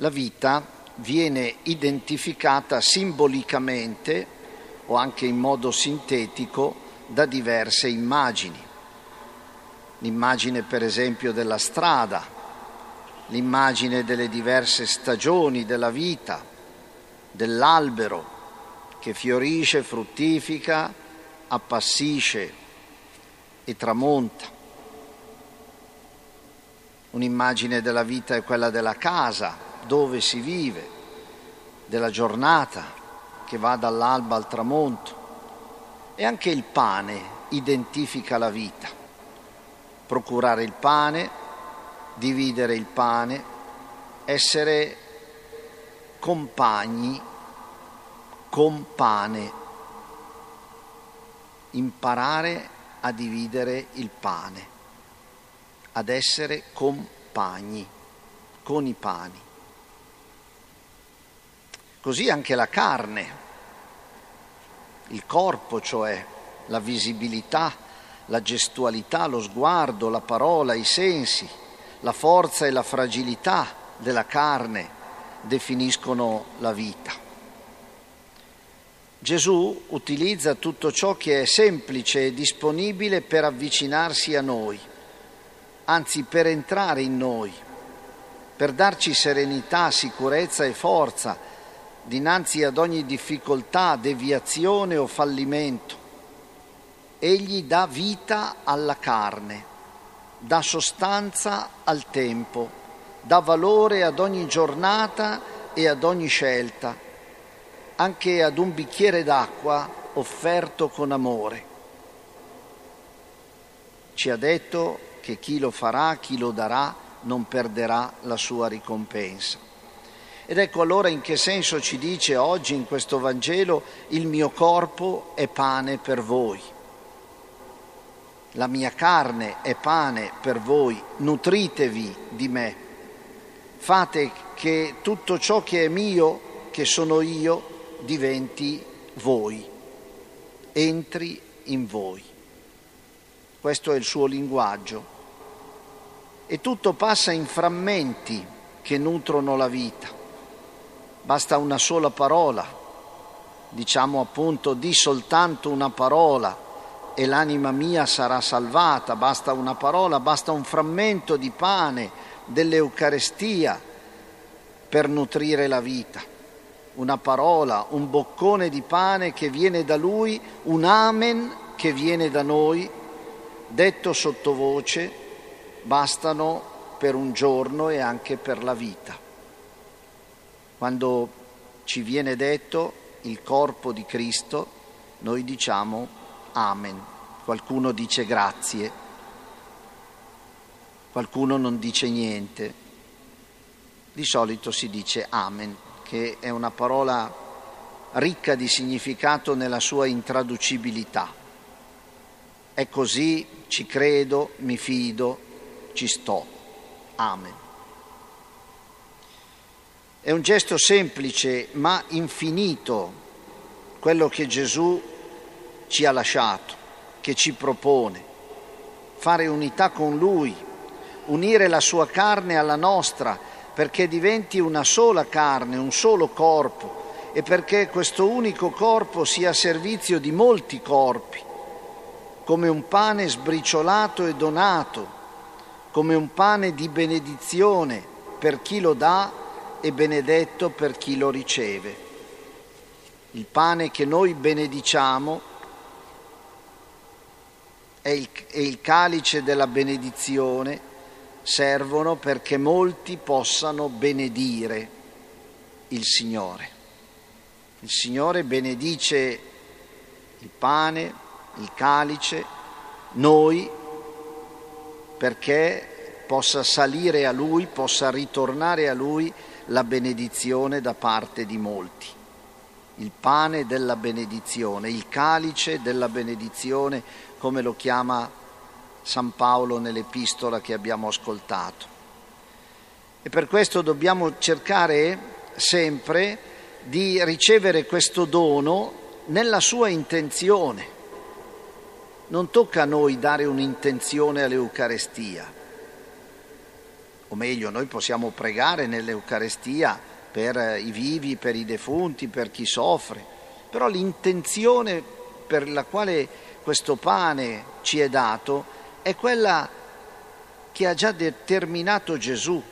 La vita viene identificata simbolicamente o anche in modo sintetico da diverse immagini. L'immagine per esempio della strada, l'immagine delle diverse stagioni della vita, dell'albero che fiorisce, fruttifica, appassisce e tramonta. Un'immagine della vita è quella della casa, dove si vive, della giornata che va dall'alba al tramonto. E anche il pane identifica la vita. Procurare il pane, dividere il pane, essere compagni con pane, imparare a dividere il pane, ad essere compagni con i pani. Così anche la carne, il corpo, cioè la visibilità, la gestualità, lo sguardo, la parola, i sensi, la forza e la fragilità della carne definiscono la vita. Gesù utilizza tutto ciò che è semplice e disponibile per avvicinarsi a noi, anzi per entrare in noi, per darci serenità, sicurezza e forza dinanzi ad ogni difficoltà, deviazione o fallimento. Egli dà vita alla carne, dà sostanza al tempo, dà valore ad ogni giornata e ad ogni scelta anche ad un bicchiere d'acqua offerto con amore. Ci ha detto che chi lo farà, chi lo darà, non perderà la sua ricompensa. Ed ecco allora in che senso ci dice oggi in questo Vangelo il mio corpo è pane per voi. La mia carne è pane per voi, nutritevi di me. Fate che tutto ciò che è mio, che sono io, diventi voi, entri in voi. Questo è il suo linguaggio. E tutto passa in frammenti che nutrono la vita. Basta una sola parola, diciamo appunto di soltanto una parola e l'anima mia sarà salvata, basta una parola, basta un frammento di pane dell'Eucarestia per nutrire la vita una parola, un boccone di pane che viene da lui, un amen che viene da noi, detto sottovoce, bastano per un giorno e anche per la vita. Quando ci viene detto il corpo di Cristo, noi diciamo amen. Qualcuno dice grazie, qualcuno non dice niente. Di solito si dice amen che è una parola ricca di significato nella sua intraducibilità. È così, ci credo, mi fido, ci sto. Amen. È un gesto semplice ma infinito quello che Gesù ci ha lasciato, che ci propone. Fare unità con Lui, unire la sua carne alla nostra, perché diventi una sola carne, un solo corpo e perché questo unico corpo sia a servizio di molti corpi, come un pane sbriciolato e donato, come un pane di benedizione per chi lo dà e benedetto per chi lo riceve. Il pane che noi benediciamo è il, è il calice della benedizione servono perché molti possano benedire il Signore. Il Signore benedice il pane, il calice, noi perché possa salire a Lui, possa ritornare a Lui la benedizione da parte di molti. Il pane della benedizione, il calice della benedizione, come lo chiama San Paolo nell'epistola che abbiamo ascoltato. E per questo dobbiamo cercare sempre di ricevere questo dono nella sua intenzione. Non tocca a noi dare un'intenzione all'Eucarestia. O meglio noi possiamo pregare nell'Eucarestia per i vivi, per i defunti, per chi soffre, però l'intenzione per la quale questo pane ci è dato è quella che ha già determinato Gesù.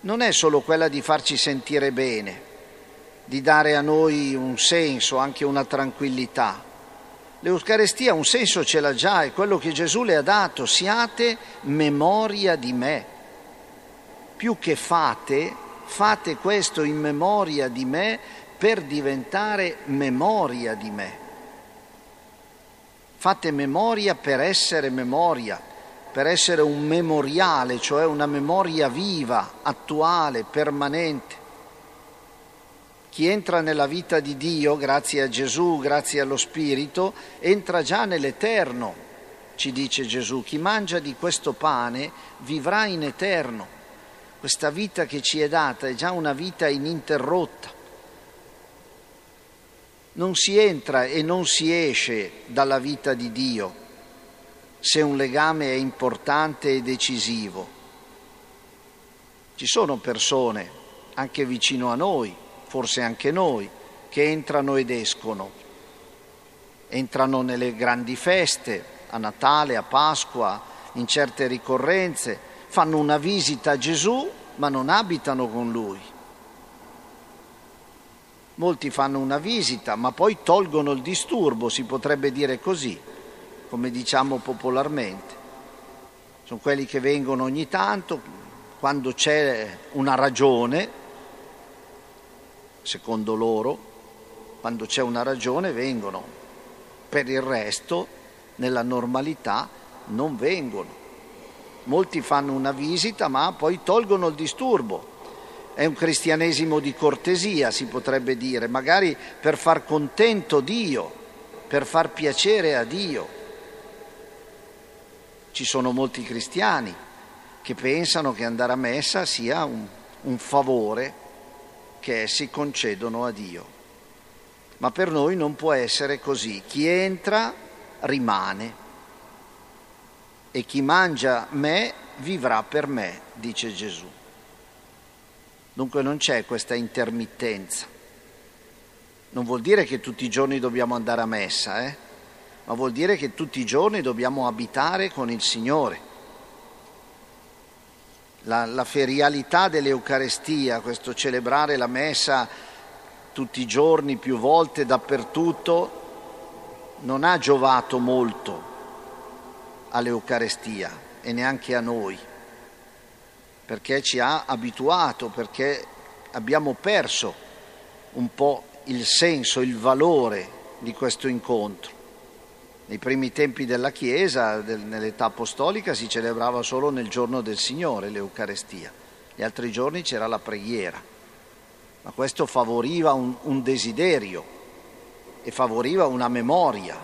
Non è solo quella di farci sentire bene, di dare a noi un senso, anche una tranquillità. L'Eucarestia un senso ce l'ha già, è quello che Gesù le ha dato, siate memoria di me. Più che fate, fate questo in memoria di me per diventare memoria di me. Fate memoria per essere memoria, per essere un memoriale, cioè una memoria viva, attuale, permanente. Chi entra nella vita di Dio, grazie a Gesù, grazie allo Spirito, entra già nell'eterno, ci dice Gesù. Chi mangia di questo pane vivrà in eterno. Questa vita che ci è data è già una vita ininterrotta non si entra e non si esce dalla vita di Dio se un legame è importante e decisivo. Ci sono persone, anche vicino a noi, forse anche noi, che entrano ed escono. Entrano nelle grandi feste, a Natale, a Pasqua, in certe ricorrenze, fanno una visita a Gesù ma non abitano con lui Molti fanno una visita, ma poi tolgono il disturbo, si potrebbe dire così, come diciamo popolarmente. Sono quelli che vengono ogni tanto, quando c'è una ragione, secondo loro, quando c'è una ragione vengono. Per il resto, nella normalità, non vengono. Molti fanno una visita, ma poi tolgono il disturbo è un cristianesimo di cortesia, si potrebbe dire, magari per far contento Dio, per far piacere a Dio. Ci sono molti cristiani che pensano che andare a messa sia un, un favore che essi concedono a Dio. Ma per noi non può essere così. Chi entra rimane e chi mangia me vivrà per me, dice Gesù. Dunque non c'è questa intermittenza. Non vuol dire che tutti i giorni dobbiamo andare a messa, eh? ma vuol dire che tutti i giorni dobbiamo abitare con il Signore. La, la ferialità dell'Eucarestia, questo celebrare la messa tutti i giorni, più volte, dappertutto, non ha giovato molto all'Eucarestia e neanche a noi perché ci ha abituato, perché abbiamo perso un po' il senso, il valore di questo incontro. Nei primi tempi della Chiesa, nell'età apostolica, si celebrava solo nel giorno del Signore l'Eucarestia, gli altri giorni c'era la preghiera, ma questo favoriva un, un desiderio e favoriva una memoria.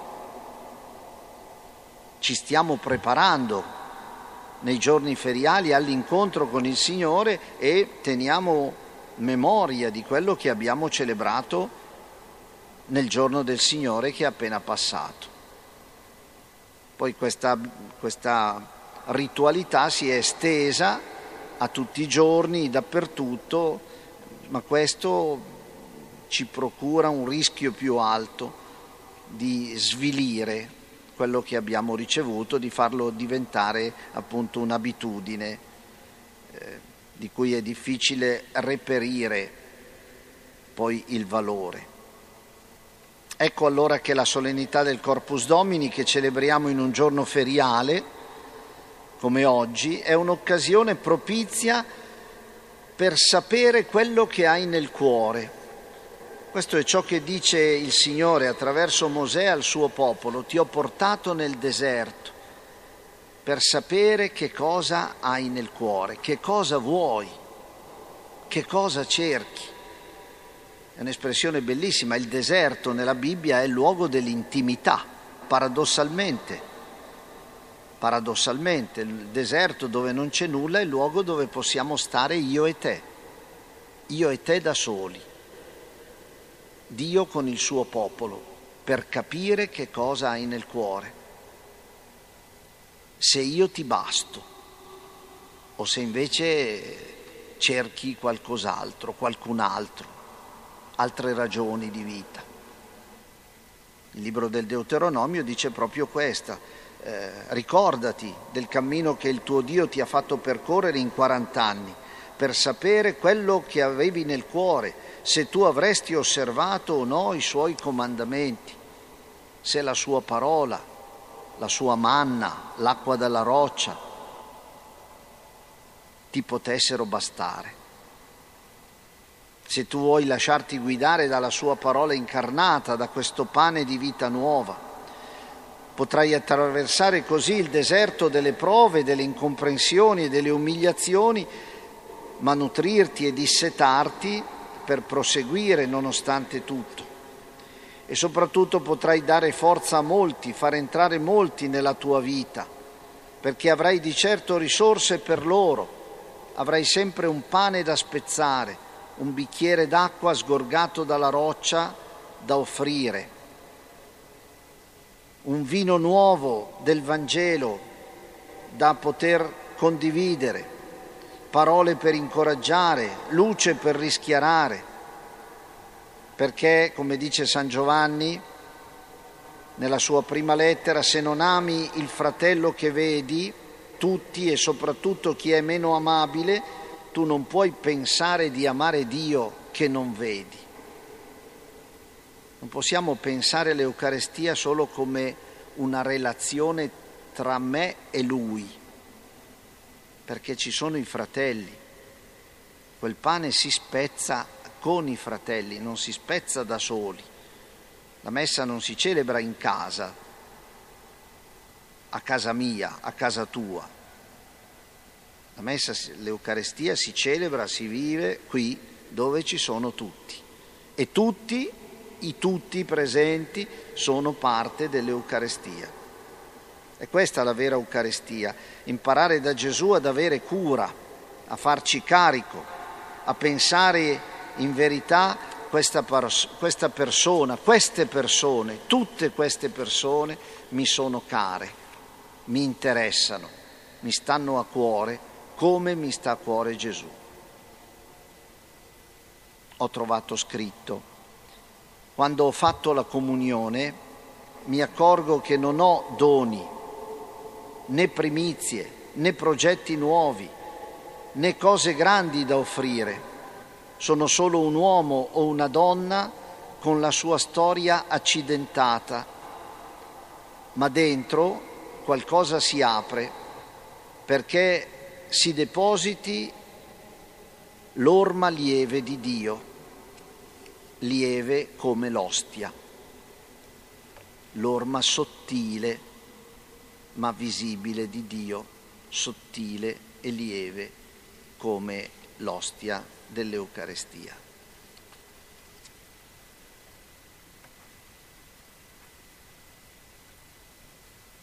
Ci stiamo preparando nei giorni feriali all'incontro con il Signore e teniamo memoria di quello che abbiamo celebrato nel giorno del Signore che è appena passato. Poi questa, questa ritualità si è estesa a tutti i giorni, dappertutto, ma questo ci procura un rischio più alto di svilire quello che abbiamo ricevuto, di farlo diventare appunto un'abitudine eh, di cui è difficile reperire poi il valore. Ecco allora che la solennità del Corpus Domini che celebriamo in un giorno feriale, come oggi, è un'occasione propizia per sapere quello che hai nel cuore questo è ciò che dice il Signore attraverso Mosè al suo popolo. Ti ho portato nel deserto per sapere che cosa hai nel cuore, che cosa vuoi, che cosa cerchi. È un'espressione bellissima. Il deserto nella Bibbia è il luogo dell'intimità, paradossalmente. Paradossalmente, il deserto dove non c'è nulla è il luogo dove possiamo stare io e te, io e te da soli. Dio con il suo popolo per capire che cosa hai nel cuore. Se io ti basto, o se invece cerchi qualcos'altro, qualcun altro, altre ragioni di vita. Il libro del Deuteronomio dice proprio questa, eh, ricordati del cammino che il tuo Dio ti ha fatto percorrere in 40 anni per sapere quello che avevi nel cuore, se tu avresti osservato o no i suoi comandamenti, se la sua parola, la sua manna, l'acqua dalla roccia ti potessero bastare. Se tu vuoi lasciarti guidare dalla sua parola incarnata, da questo pane di vita nuova, potrai attraversare così il deserto delle prove, delle incomprensioni e delle umiliazioni, ma nutrirti e dissetarti per proseguire nonostante tutto. E soprattutto potrai dare forza a molti, far entrare molti nella tua vita, perché avrai di certo risorse per loro, avrai sempre un pane da spezzare, un bicchiere d'acqua sgorgato dalla roccia da offrire, un vino nuovo del Vangelo da poter condividere parole per incoraggiare, luce per rischiarare, perché, come dice San Giovanni nella sua prima lettera, se non ami il fratello che vedi, tutti e soprattutto chi è meno amabile, tu non puoi pensare di amare Dio che non vedi. Non possiamo pensare all'Eucarestia solo come una relazione tra me e Lui perché ci sono i fratelli. Quel pane si spezza con i fratelli, non si spezza da soli. La messa non si celebra in casa, a casa mia, a casa tua. La messa, l'Eucarestia si celebra, si vive qui dove ci sono tutti. E tutti, i tutti presenti, sono parte dell'Eucarestia. E questa è la vera Eucaristia, imparare da Gesù ad avere cura, a farci carico, a pensare in verità questa, questa persona, queste persone, tutte queste persone mi sono care, mi interessano, mi stanno a cuore come mi sta a cuore Gesù. Ho trovato scritto, quando ho fatto la comunione mi accorgo che non ho doni né primizie, né progetti nuovi, né cose grandi da offrire. Sono solo un uomo o una donna con la sua storia accidentata, ma dentro qualcosa si apre perché si depositi l'orma lieve di Dio, lieve come l'ostia, l'orma sottile ma visibile di Dio, sottile e lieve come l'ostia dell'Eucarestia.